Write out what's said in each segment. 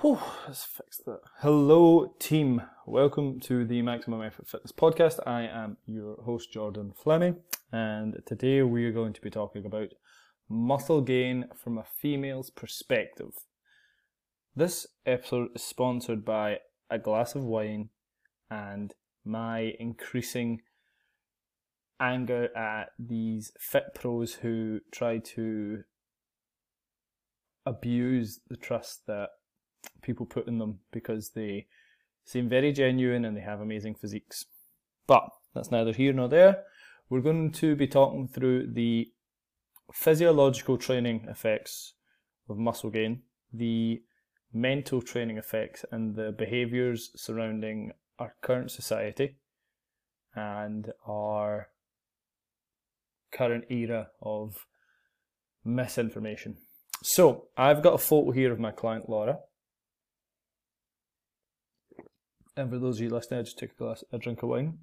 Whew, let's fix that. Hello, team. Welcome to the Maximum Effort Fitness podcast. I am your host, Jordan Fleming, and today we are going to be talking about muscle gain from a female's perspective. This episode is sponsored by a glass of wine and my increasing anger at these fit pros who try to abuse the trust that people put in them because they seem very genuine and they have amazing physiques. But that's neither here nor there. We're going to be talking through the physiological training effects of muscle gain, the mental training effects, and the behaviours surrounding our current society and our current era of misinformation. So, I've got a photo here of my client Laura. And for those of you listening, I just took a glass, a drink of wine.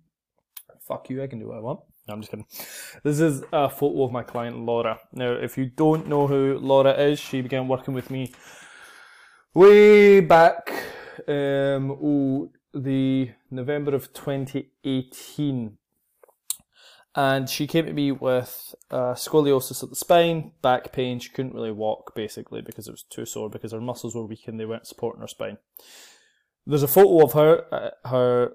Fuck you, I can do what I want. No, I'm just kidding. This is a photo of my client Laura. Now, if you don't know who Laura is, she began working with me way back, um, oh, the November of 2018 and she came to me with uh, scoliosis at the spine, back pain. She couldn't really walk basically because it was too sore because her muscles were weak and they weren't supporting her spine. There's a photo of her at her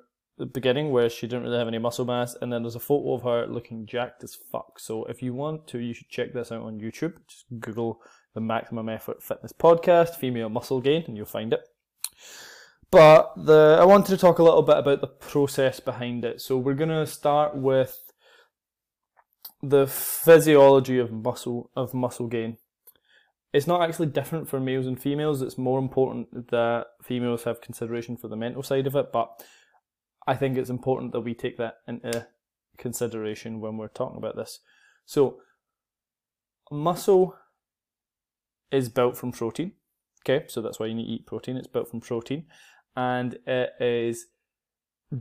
beginning where she didn't really have any muscle mass, and then there's a photo of her looking jacked as fuck. So if you want to, you should check this out on YouTube. Just Google the Maximum Effort Fitness Podcast, female muscle gain, and you'll find it. But the I wanted to talk a little bit about the process behind it. So we're gonna start with the physiology of muscle of muscle gain. It's not actually different for males and females. It's more important that females have consideration for the mental side of it, but I think it's important that we take that into consideration when we're talking about this. So, muscle is built from protein. Okay, so that's why you need to eat protein. It's built from protein, and it is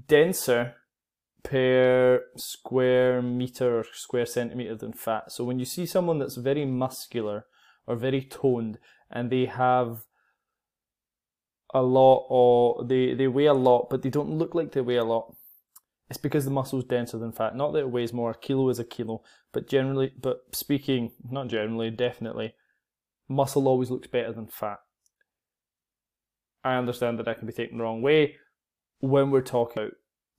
denser per square meter or square centimeter than fat. So when you see someone that's very muscular or very toned and they have a lot or they, they weigh a lot but they don't look like they weigh a lot, it's because the muscle's denser than fat. Not that it weighs more, a kilo is a kilo, but generally, but speaking, not generally, definitely, muscle always looks better than fat. I understand that I can be taken the wrong way when we're talking about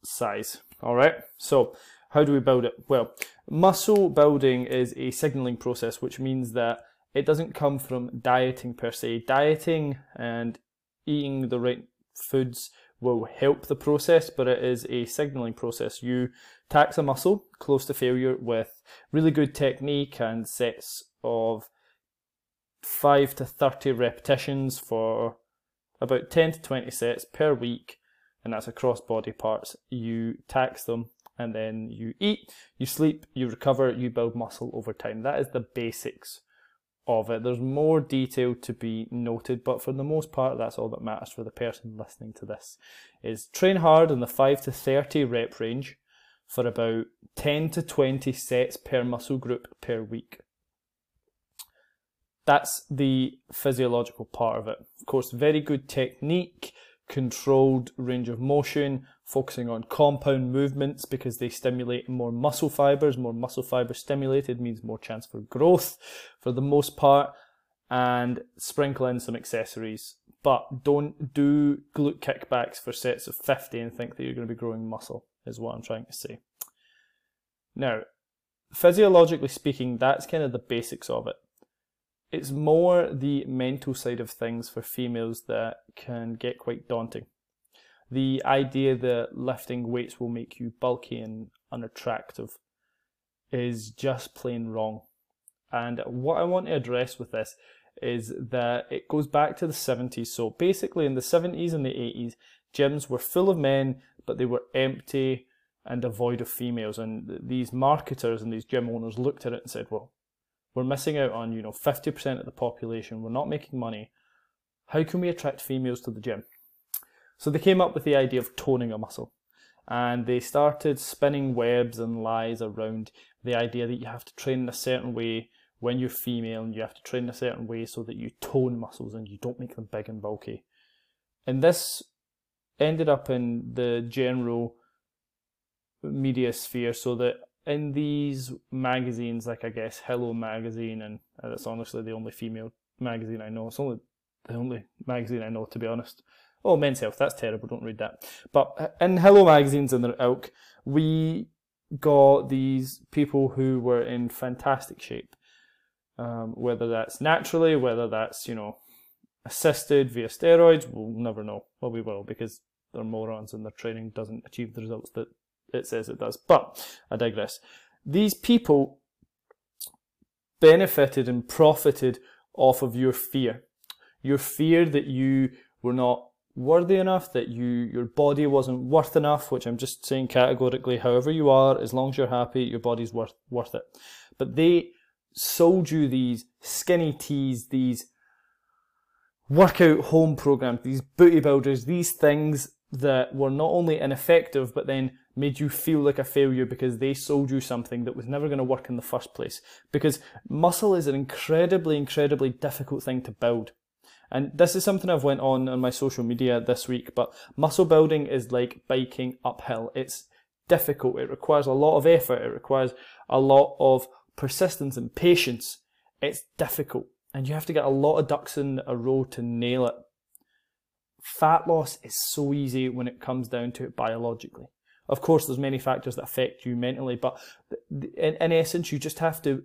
size. All right, so how do we build it? Well, muscle building is a signaling process, which means that it doesn't come from dieting per se. Dieting and eating the right foods will help the process, but it is a signaling process. You tax a muscle close to failure with really good technique and sets of 5 to 30 repetitions for about 10 to 20 sets per week and that's across body parts. You tax them and then you eat, you sleep, you recover, you build muscle over time. That is the basics of it. There's more detail to be noted, but for the most part, that's all that matters for the person listening to this. Is train hard in the 5 to 30 rep range for about 10 to 20 sets per muscle group per week. That's the physiological part of it. Of course, very good technique, controlled range of motion, focusing on compound movements because they stimulate more muscle fibers. More muscle fibers stimulated means more chance for growth for the most part, and sprinkle in some accessories. But don't do glute kickbacks for sets of 50 and think that you're going to be growing muscle, is what I'm trying to say. Now, physiologically speaking, that's kind of the basics of it it's more the mental side of things for females that can get quite daunting. The idea that lifting weights will make you bulky and unattractive is just plain wrong. And what I want to address with this is that it goes back to the 70s. So basically, in the 70s and the 80s, gyms were full of men, but they were empty and devoid of females. And these marketers and these gym owners looked at it and said, well, we're missing out on, you know, 50% of the population. We're not making money. How can we attract females to the gym? So they came up with the idea of toning a muscle. And they started spinning webs and lies around the idea that you have to train in a certain way when you're female and you have to train in a certain way so that you tone muscles and you don't make them big and bulky. and this ended up in the general media sphere so that in these magazines, like I guess Hello Magazine, and it's honestly the only female magazine I know. It's only the only magazine I know, to be honest. Oh, Men's Health, that's terrible, don't read that. But in Hello Magazines and their ilk, we got these people who were in fantastic shape. Um, whether that's naturally, whether that's, you know, assisted via steroids, we'll never know. Well, we will because they're morons and their training doesn't achieve the results that it says it does. But I digress. These people benefited and profited off of your fear. Your fear that you were not worthy enough, that you your body wasn't worth enough, which I'm just saying categorically, however you are, as long as you're happy, your body's worth worth it. But they sold you these skinny teas, these workout home programs, these booty builders, these things that were not only ineffective, but then made you feel like a failure because they sold you something that was never going to work in the first place. Because muscle is an incredibly, incredibly difficult thing to build. And this is something I've went on on my social media this week, but muscle building is like biking uphill. It's difficult. It requires a lot of effort. It requires a lot of persistence and patience. It's difficult. And you have to get a lot of ducks in a row to nail it. Fat loss is so easy when it comes down to it biologically. Of course, there's many factors that affect you mentally, but in, in essence, you just have to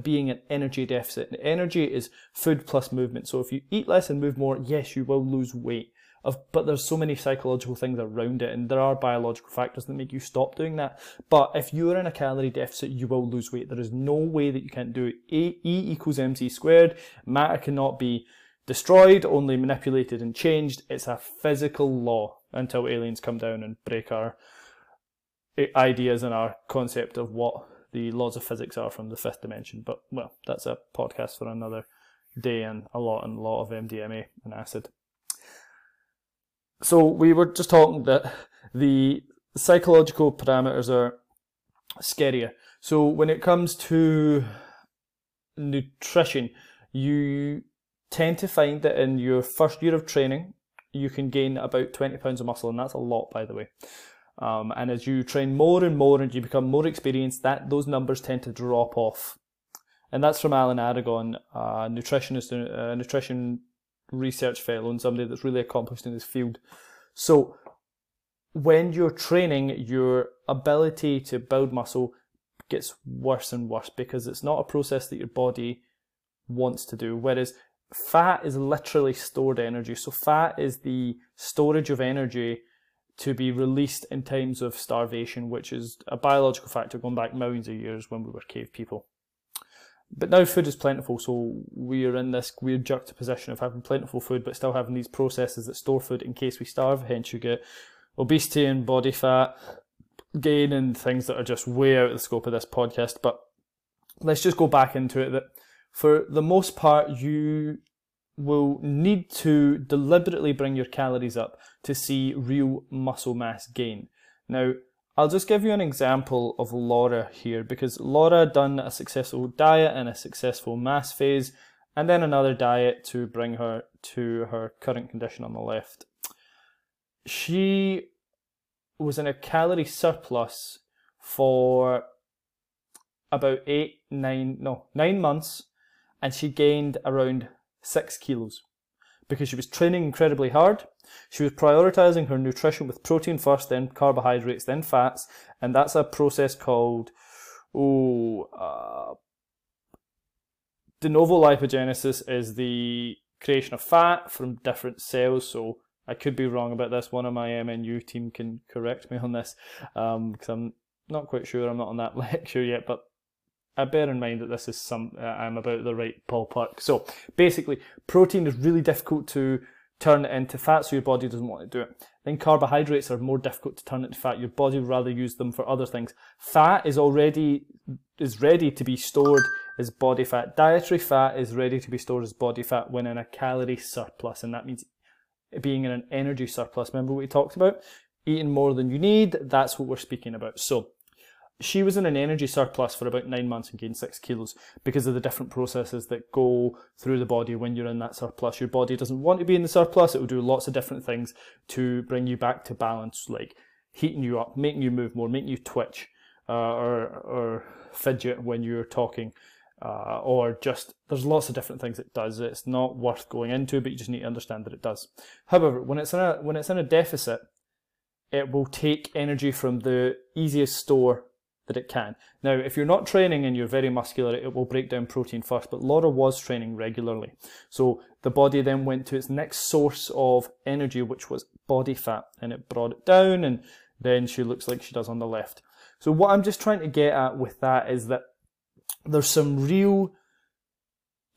being an energy deficit. And energy is food plus movement. So if you eat less and move more, yes, you will lose weight. But there's so many psychological things around it, and there are biological factors that make you stop doing that. But if you are in a calorie deficit, you will lose weight. There is no way that you can't do it. E equals mc squared. Matter cannot be destroyed, only manipulated and changed. It's a physical law until aliens come down and break our eh, ideas and our concept of what the laws of physics are from the fifth dimension. But well, that's a podcast for another day and a lot and a lot of MDMA and acid. So we were just talking that the psychological parameters are scarier. So when it comes to nutrition, you tend to find that in your first year of training, you can gain about 20 pounds of muscle, and that's a lot, by the way. Um, and as you train more and more and you become more experienced, that those numbers tend to drop off. And that's from Alan Aragon, a nutritionist, a nutrition research fellow, and somebody that's really accomplished in this field. So, when you're training, your ability to build muscle gets worse and worse because it's not a process that your body wants to do. Whereas fat is literally stored energy. So fat is the storage of energy to be released in times of starvation, which is a biological factor going back millions of years when we were cave people. But now food is plentiful, so we are in this weird juxtaposition of having plentiful food but still having these processes that store food in case we starve. Hence, you get obesity and body fat gain and things that are just way out of the scope of this podcast. But let's just go back into it that for the most part, you will need to deliberately bring your calories up to see real muscle mass gain. Now, I'll just give you an example of Laura here because Laura done a successful diet and a successful mass phase and then another diet to bring her to her current condition on the left. She was in a calorie surplus for about eight, nine, no, nine months and she gained around six kilos because she was training incredibly hard. She was prioritizing her nutrition with protein first, then carbohydrates, then fats, and that's a process called oh, uh, de novo lipogenesis is the creation of fat from different cells. So I could be wrong about this. One of my MNU team can correct me on this because um, I'm not quite sure. I'm not on that lecture yet, but I bear in mind that this is some uh, I'm about the right ballpark. So basically, protein is really difficult to turn into fat, so your body doesn't want to do it. Then carbohydrates are more difficult to turn into fat. Your body would rather use them for other things. Fat is already is ready to be stored as body fat. Dietary fat is ready to be stored as body fat when in a calorie surplus, and that means being in an energy surplus. Remember what we talked about? Eating more than you need. That's what we're speaking about. So she was in an energy surplus for about nine months and gained six kilos because of the different processes that go through the body when you're in that surplus. Your body doesn't want to be in the surplus. It will do lots of different things to bring you back to balance, like heating you up, making you move more, making you twitch, uh, or, or fidget when you're talking. Uh, or just there's lots of different things it does. It's not worth going into, but you just need to understand that it does. However, when it's in a when it's in a deficit, it will take energy from the easiest store that it can. Now, if you're not training and you're very muscular, it will break down protein first, but Laura was training regularly. So the body then went to its next source of energy, which was body fat, and it brought it down, and then she looks like she does on the left. So what I'm just trying to get at with that is that there's some real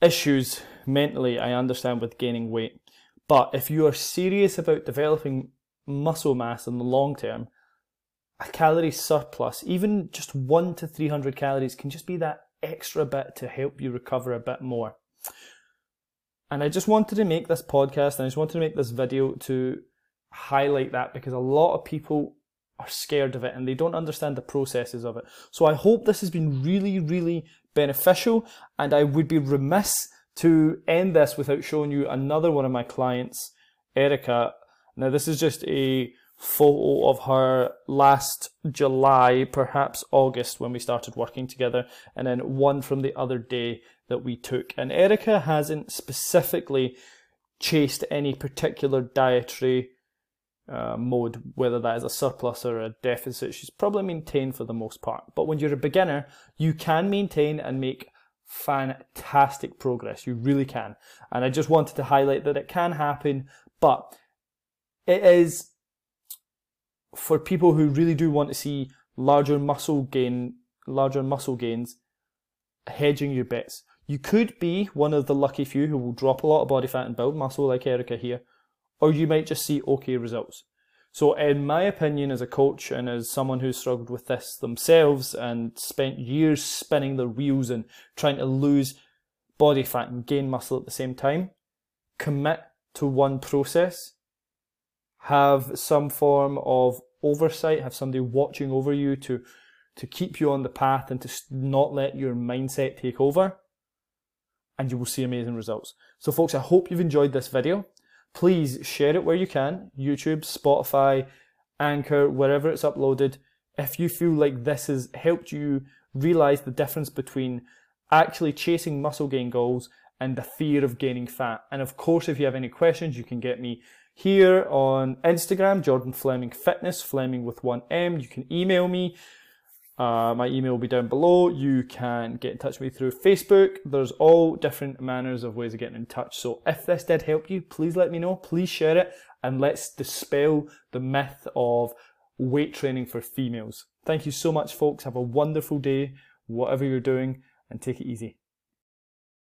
issues mentally, I understand, with gaining weight. But if you are serious about developing muscle mass in the long term, a calorie surplus, even just one to 300 calories, can just be that extra bit to help you recover a bit more. And I just wanted to make this podcast and I just wanted to make this video to highlight that because a lot of people are scared of it and they don't understand the processes of it. So I hope this has been really, really beneficial and I would be remiss to end this without showing you another one of my clients, Erica. Now this is just a photo of her last July, perhaps August, when we started working together, and then one from the other day that we took. And Erica hasn't specifically chased any particular dietary uh, mode, whether that is a surplus or a deficit. She's probably maintained for the most part. But when you're a beginner, you can maintain and make fantastic progress. You really can. And I just wanted to highlight that it can happen, but it is for people who really do want to see larger muscle gain, larger muscle gains, hedging your bets. You could be one of the lucky few who will drop a lot of body fat and build muscle like Erica here, or you might just see okay results. So in my opinion as a coach and as someone who's struggled with this themselves and spent years spinning their wheels and trying to lose body fat and gain muscle at the same time, commit to one process have some form of oversight, have somebody watching over you to, to keep you on the path and to not let your mindset take over, and you will see amazing results. So folks, I hope you've enjoyed this video. Please share it where you can, YouTube, Spotify, Anchor, wherever it's uploaded. If you feel like this has helped you realize the difference between actually chasing muscle gain goals and the fear of gaining fat. And of course, if you have any questions, you can get me here on Instagram, Jordan Fleming Fitness, Fleming with one M. You can email me. Uh, my email will be down below. You can get in touch with me through Facebook. There's all different manners of ways of getting in touch. So if this did help you, please let me know. Please share it and let's dispel the myth of weight training for females. Thank you so much, folks. Have a wonderful day, whatever you're doing, and take it easy.